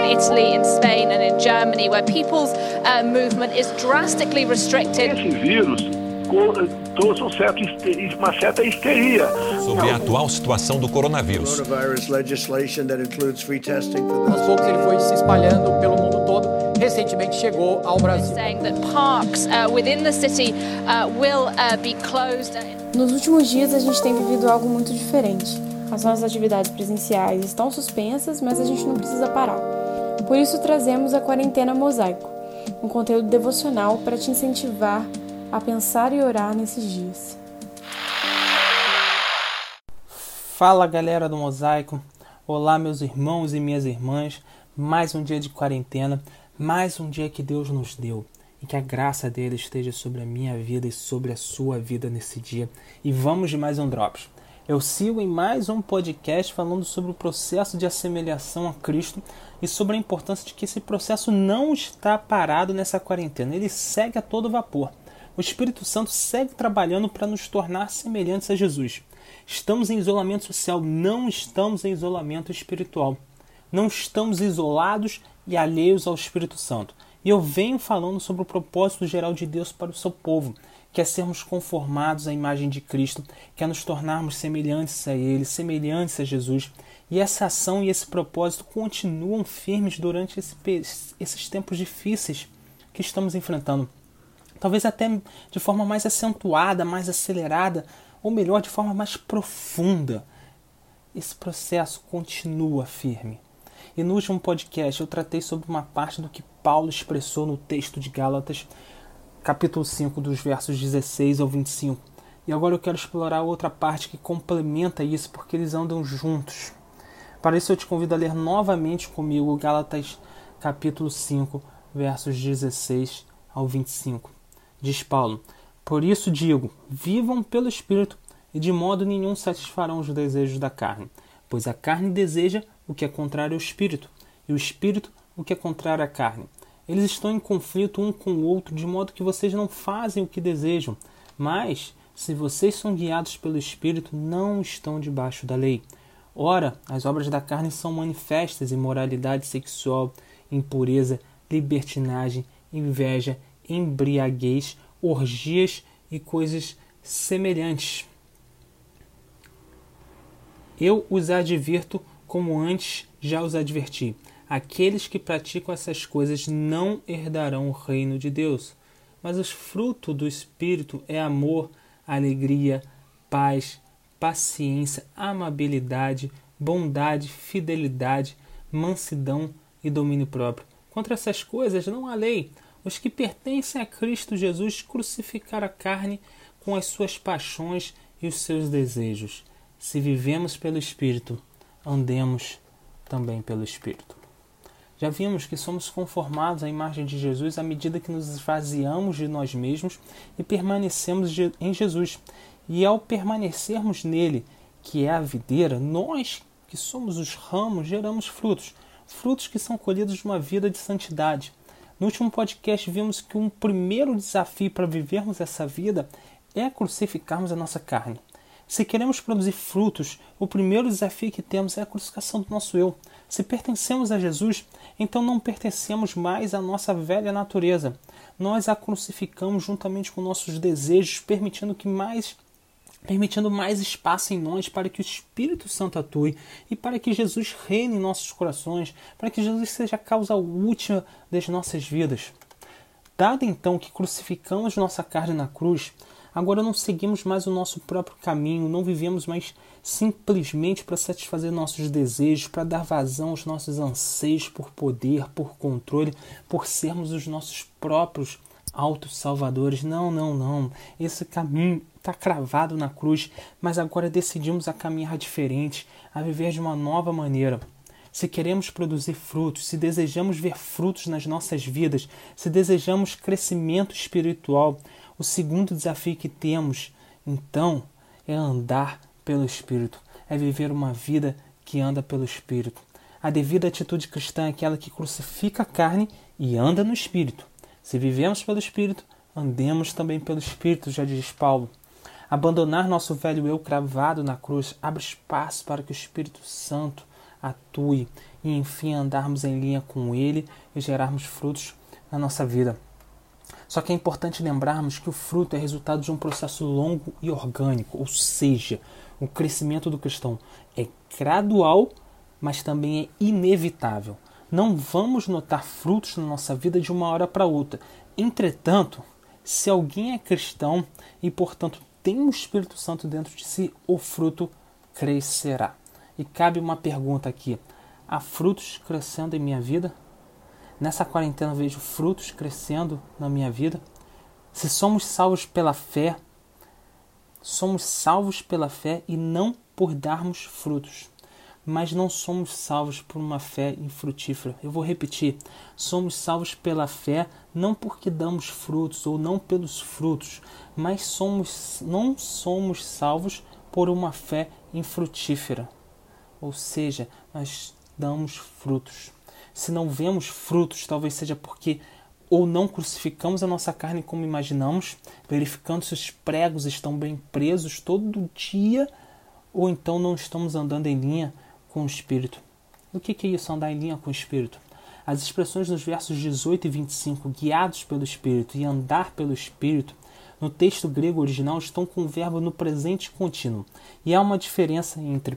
in Italy, in Spain, and in Germany, where people's uh, movement is drastically restricted. Esse vírus trouxe um certo, uma certa histeria. Sobre a atual situação do coronavírus. Aos poucos ele foi se espalhando pelo mundo todo. Recentemente chegou ao Brasil. Nos últimos dias a gente tem vivido algo muito diferente. As nossas atividades presenciais estão suspensas, mas a gente não precisa parar. Por isso trazemos a quarentena mosaico, um conteúdo devocional para te incentivar a pensar e orar nesses dias. Fala galera do Mosaico, olá meus irmãos e minhas irmãs, mais um dia de quarentena, mais um dia que Deus nos deu e que a graça dele esteja sobre a minha vida e sobre a sua vida nesse dia. E vamos de mais um Drops. Eu sigo em mais um podcast falando sobre o processo de assemelhação a Cristo e sobre a importância de que esse processo não está parado nessa quarentena, ele segue a todo vapor o Espírito Santo segue trabalhando para nos tornar semelhantes a Jesus. Estamos em isolamento social, não estamos em isolamento espiritual. Não estamos isolados e alheios ao Espírito Santo. E eu venho falando sobre o propósito geral de Deus para o seu povo, que é sermos conformados à imagem de Cristo, que é nos tornarmos semelhantes a Ele, semelhantes a Jesus. E essa ação e esse propósito continuam firmes durante esse, esses tempos difíceis que estamos enfrentando talvez até de forma mais acentuada, mais acelerada, ou melhor, de forma mais profunda. Esse processo continua firme. E no último podcast eu tratei sobre uma parte do que Paulo expressou no texto de Gálatas, capítulo 5, dos versos 16 ao 25. E agora eu quero explorar outra parte que complementa isso, porque eles andam juntos. Para isso eu te convido a ler novamente comigo Gálatas capítulo 5, versos 16 ao 25. Diz Paulo: Por isso digo, vivam pelo Espírito, e de modo nenhum satisfarão os desejos da carne, pois a carne deseja o que é contrário ao Espírito, e o Espírito o que é contrário à carne. Eles estão em conflito um com o outro, de modo que vocês não fazem o que desejam. Mas, se vocês são guiados pelo Espírito, não estão debaixo da lei. Ora, as obras da carne são manifestas: imoralidade sexual, impureza, libertinagem, inveja, embriaguez, orgias e coisas semelhantes. Eu os advirto como antes já os adverti. Aqueles que praticam essas coisas não herdarão o reino de Deus. Mas o fruto do Espírito é amor, alegria, paz, paciência, amabilidade, bondade, fidelidade, mansidão e domínio próprio. Contra essas coisas não há lei. Os que pertencem a Cristo Jesus crucificaram a carne com as suas paixões e os seus desejos. Se vivemos pelo Espírito, andemos também pelo Espírito. Já vimos que somos conformados à imagem de Jesus à medida que nos esvaziamos de nós mesmos e permanecemos em Jesus. E ao permanecermos nele, que é a videira, nós que somos os ramos geramos frutos, frutos que são colhidos de uma vida de santidade. No último podcast, vimos que um primeiro desafio para vivermos essa vida é crucificarmos a nossa carne. Se queremos produzir frutos, o primeiro desafio que temos é a crucificação do nosso eu. Se pertencemos a Jesus, então não pertencemos mais à nossa velha natureza. Nós a crucificamos juntamente com nossos desejos, permitindo que mais permitindo mais espaço em nós para que o Espírito Santo atue e para que Jesus reine em nossos corações, para que Jesus seja a causa última das nossas vidas. Dado então que crucificamos nossa carne na cruz, agora não seguimos mais o nosso próprio caminho, não vivemos mais simplesmente para satisfazer nossos desejos, para dar vazão aos nossos anseios por poder, por controle, por sermos os nossos próprios autossalvadores. Não, não, não. Esse caminho está cravado na cruz, mas agora decidimos a caminhar diferente, a viver de uma nova maneira. Se queremos produzir frutos, se desejamos ver frutos nas nossas vidas, se desejamos crescimento espiritual, o segundo desafio que temos, então, é andar pelo Espírito, é viver uma vida que anda pelo Espírito. A devida atitude cristã é aquela que crucifica a carne e anda no Espírito. Se vivemos pelo Espírito, andemos também pelo Espírito, já diz Paulo. Abandonar nosso velho eu cravado na cruz abre espaço para que o Espírito Santo atue e enfim andarmos em linha com Ele e gerarmos frutos na nossa vida. Só que é importante lembrarmos que o fruto é resultado de um processo longo e orgânico, ou seja, o crescimento do cristão é gradual, mas também é inevitável. Não vamos notar frutos na nossa vida de uma hora para outra. Entretanto, se alguém é cristão e, portanto, tem o Espírito Santo dentro de si, o fruto crescerá. E cabe uma pergunta aqui: há frutos crescendo em minha vida? Nessa quarentena vejo frutos crescendo na minha vida? Se somos salvos pela fé, somos salvos pela fé e não por darmos frutos mas não somos salvos por uma fé infrutífera. Eu vou repetir: somos salvos pela fé não porque damos frutos ou não pelos frutos, mas somos não somos salvos por uma fé infrutífera. Ou seja, nós damos frutos. Se não vemos frutos, talvez seja porque ou não crucificamos a nossa carne como imaginamos, verificando se os pregos estão bem presos todo dia, ou então não estamos andando em linha com o Espírito. O que é isso, andar em linha com o Espírito? As expressões nos versos 18 e 25, guiados pelo Espírito e andar pelo Espírito, no texto grego original estão com o verbo no presente contínuo. E há uma diferença entre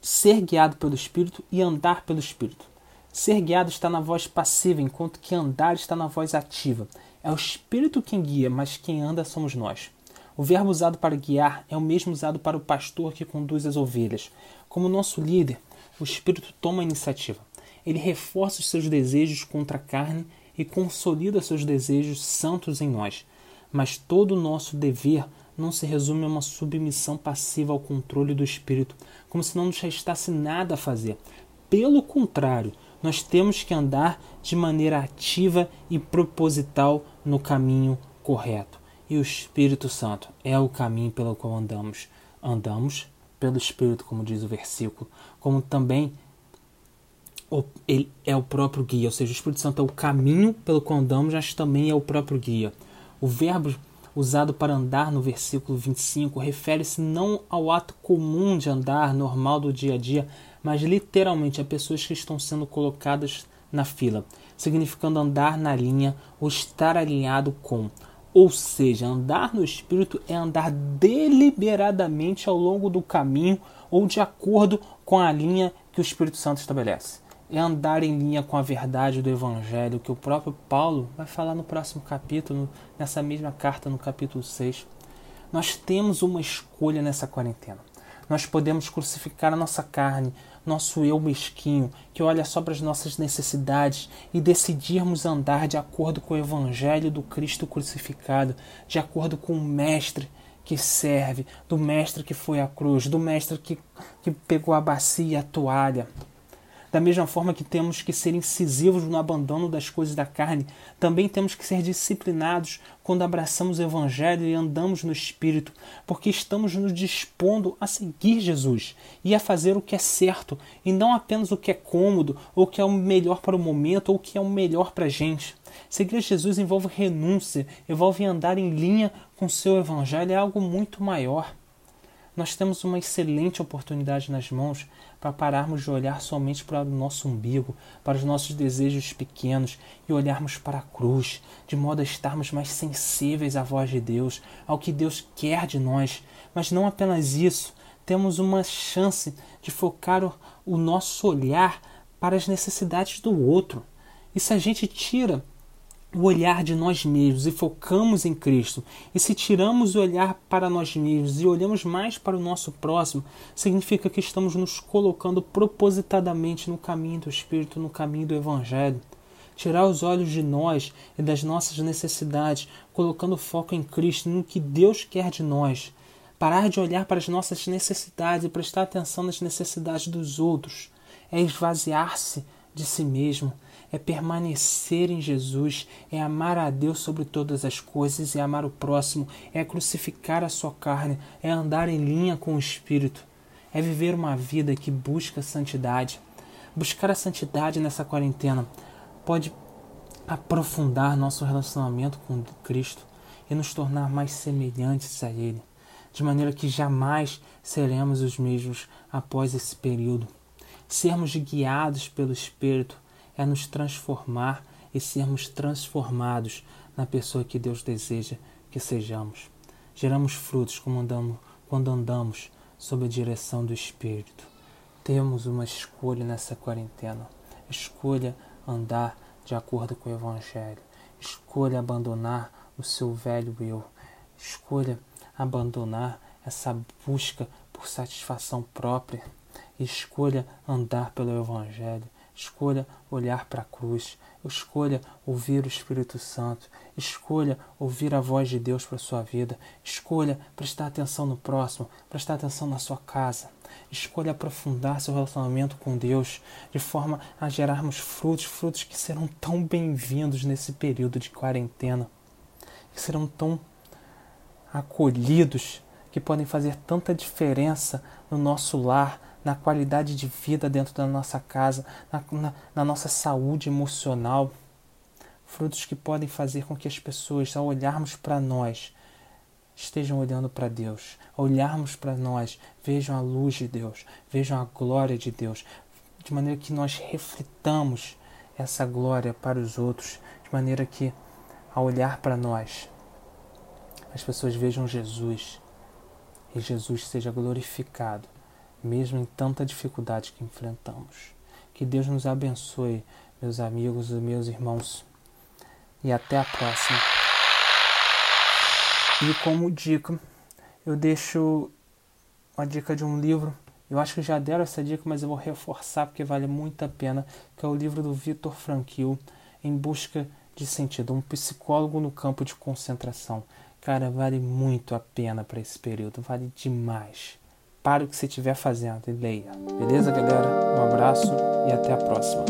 ser guiado pelo Espírito e andar pelo Espírito. Ser guiado está na voz passiva, enquanto que andar está na voz ativa. É o Espírito quem guia, mas quem anda somos nós. O verbo usado para guiar é o mesmo usado para o pastor que conduz as ovelhas. Como nosso líder, o Espírito toma a iniciativa. Ele reforça os seus desejos contra a carne e consolida seus desejos santos em nós. Mas todo o nosso dever não se resume a uma submissão passiva ao controle do Espírito, como se não nos restasse nada a fazer. Pelo contrário, nós temos que andar de maneira ativa e proposital no caminho correto e o Espírito Santo é o caminho pelo qual andamos. Andamos pelo Espírito, como diz o versículo, como também ele é o próprio guia, ou seja, o Espírito Santo é o caminho pelo qual andamos, mas também é o próprio guia. O verbo usado para andar no versículo 25 refere-se não ao ato comum de andar normal do dia a dia, mas literalmente a pessoas que estão sendo colocadas na fila, significando andar na linha ou estar alinhado com. Ou seja, andar no Espírito é andar deliberadamente ao longo do caminho ou de acordo com a linha que o Espírito Santo estabelece. É andar em linha com a verdade do Evangelho, que o próprio Paulo vai falar no próximo capítulo, nessa mesma carta, no capítulo 6. Nós temos uma escolha nessa quarentena. Nós podemos crucificar a nossa carne, nosso eu mesquinho, que olha só para as nossas necessidades e decidirmos andar de acordo com o Evangelho do Cristo crucificado, de acordo com o Mestre que serve, do Mestre que foi à cruz, do Mestre que, que pegou a bacia e a toalha. Da mesma forma que temos que ser incisivos no abandono das coisas da carne, também temos que ser disciplinados quando abraçamos o Evangelho e andamos no Espírito, porque estamos nos dispondo a seguir Jesus e a fazer o que é certo, e não apenas o que é cômodo, ou o que é o melhor para o momento, ou o que é o melhor para a gente. Seguir Jesus envolve renúncia, envolve andar em linha com o seu Evangelho, é algo muito maior. Nós temos uma excelente oportunidade nas mãos para pararmos de olhar somente para o nosso umbigo, para os nossos desejos pequenos e olharmos para a cruz, de modo a estarmos mais sensíveis à voz de Deus, ao que Deus quer de nós. Mas não apenas isso, temos uma chance de focar o, nosso olhar para as necessidades do outro. E se a gente tira o olhar de nós mesmos e focamos em Cristo, e se tiramos o olhar para nós mesmos e olhamos mais para o nosso próximo, significa que estamos nos colocando propositadamente no caminho do Espírito, no caminho do Evangelho. Tirar os olhos de nós e das nossas necessidades, colocando foco em Cristo, no que Deus quer de nós. Parar de olhar para as nossas necessidades e prestar atenção nas necessidades dos outros. É esvaziar-se de si mesmo é permanecer em Jesus, é amar a Deus sobre todas as coisas e amar o próximo, é crucificar a sua carne, é andar em linha com o Espírito, é viver uma vida que busca santidade. Buscar a santidade nessa quarentena pode aprofundar nosso relacionamento com Cristo e nos tornar mais semelhantes a Ele, de maneira que jamais seremos os mesmos após esse período. sermos guiados pelo Espírito, é nos transformar e sermos transformados na pessoa que Deus deseja que sejamos. Geramos frutos andamos, quando andamos sob a direção do Espírito. Temos uma escolha nessa quarentena. Escolha andar de acordo com o Evangelho. Escolha abandonar o seu velho eu. Escolha abandonar essa busca por satisfação própria. Escolha andar pelo Evangelho. Escolha olhar para a cruz. Escolha ouvir o Espírito Santo. Escolha ouvir a voz de Deus para sua vida. Escolha prestar atenção no próximo, prestar atenção na sua casa. Escolha aprofundar seu relacionamento com Deus de forma a gerarmos frutos, frutos que serão tão bem-vindos nesse período de quarentena, que serão tão acolhidos, que podem fazer tanta diferença no nosso lar, na qualidade de vida dentro da nossa casa, na, na, na nossa saúde emocional. Frutos que podem fazer com que as pessoas, ao olharmos para nós, estejam olhando para Deus, ao olharmos para nós, vejam a luz de Deus, vejam a glória de Deus, de maneira que nós reflitamos essa glória para os outros, de maneira que, ao olhar para nós, as pessoas vejam Jesus. E Jesus seja glorificado mesmo em tanta dificuldade que enfrentamos. Que Deus nos abençoe, meus amigos e meus irmãos. E até a próxima. E como dica, eu deixo uma dica de um livro. Eu acho que já deram essa dica, mas eu vou reforçar porque vale muito a pena, que é o livro do Victor Frankl, Em Busca de Sentido, um psicólogo no campo de concentração. Cara, vale muito a pena para esse período, vale demais. Pare o que você estiver fazendo e leia. Beleza, galera? Um abraço e até a próxima.